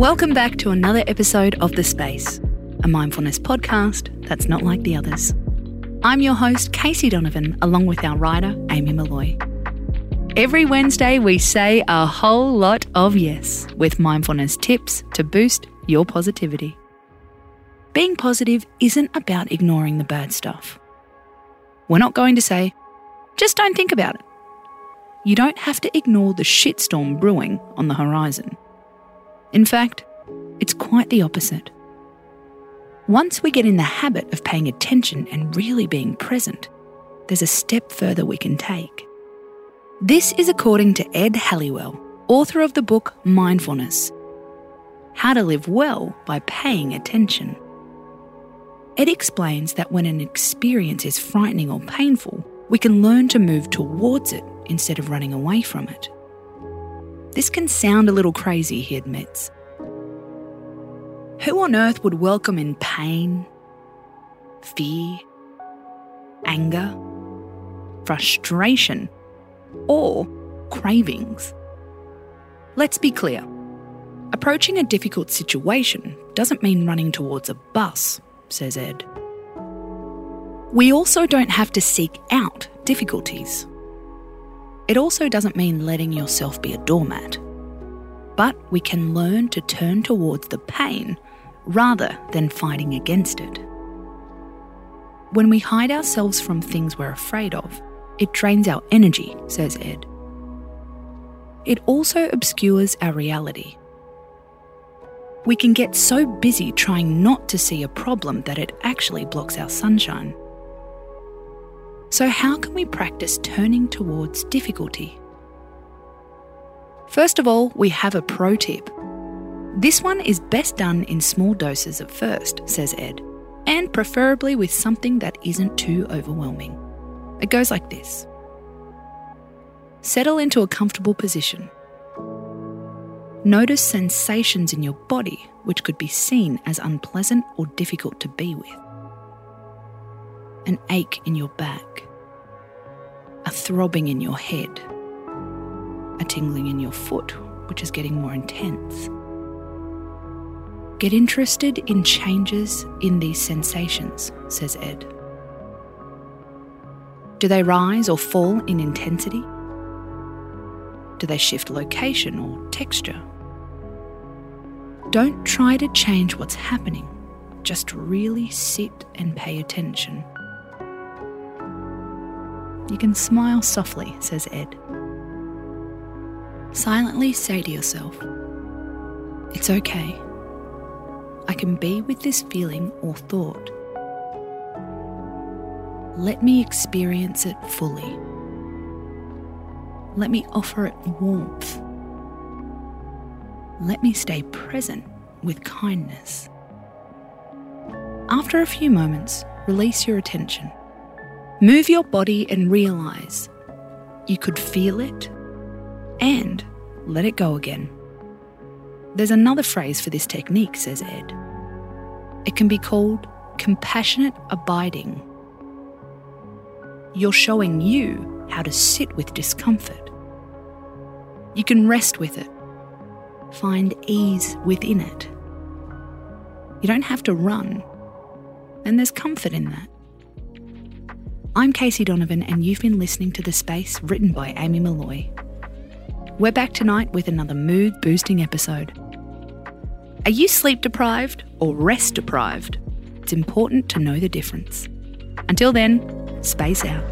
Welcome back to another episode of The Space, a mindfulness podcast that's not like the others. I'm your host, Casey Donovan, along with our writer, Amy Molloy. Every Wednesday, we say a whole lot of yes with mindfulness tips to boost your positivity. Being positive isn't about ignoring the bad stuff. We're not going to say, just don't think about it. You don't have to ignore the shitstorm brewing on the horizon. In fact, it's quite the opposite. Once we get in the habit of paying attention and really being present, there's a step further we can take. This is according to Ed Halliwell, author of the book Mindfulness How to Live Well by Paying Attention. Ed explains that when an experience is frightening or painful, we can learn to move towards it instead of running away from it. This can sound a little crazy, he admits. Who on earth would welcome in pain, fear, anger, frustration, or cravings? Let's be clear. Approaching a difficult situation doesn't mean running towards a bus, says Ed. We also don't have to seek out difficulties. It also doesn't mean letting yourself be a doormat. But we can learn to turn towards the pain rather than fighting against it. When we hide ourselves from things we're afraid of, it drains our energy, says Ed. It also obscures our reality. We can get so busy trying not to see a problem that it actually blocks our sunshine. So, how can we practice turning towards difficulty? First of all, we have a pro tip. This one is best done in small doses at first, says Ed, and preferably with something that isn't too overwhelming. It goes like this Settle into a comfortable position. Notice sensations in your body which could be seen as unpleasant or difficult to be with an ache in your back, throbbing in your head, a tingling in your foot, which is getting more intense. Get interested in changes in these sensations, says Ed. Do they rise or fall in intensity? Do they shift location or texture? Don't try to change what's happening, just really sit and pay attention. You can smile softly, says Ed. Silently say to yourself, It's okay. I can be with this feeling or thought. Let me experience it fully. Let me offer it warmth. Let me stay present with kindness. After a few moments, release your attention. Move your body and realize you could feel it and let it go again. There's another phrase for this technique, says Ed. It can be called compassionate abiding. You're showing you how to sit with discomfort. You can rest with it, find ease within it. You don't have to run, and there's comfort in that. I'm Casey Donovan, and you've been listening to The Space written by Amy Molloy. We're back tonight with another mood boosting episode. Are you sleep deprived or rest deprived? It's important to know the difference. Until then, space out.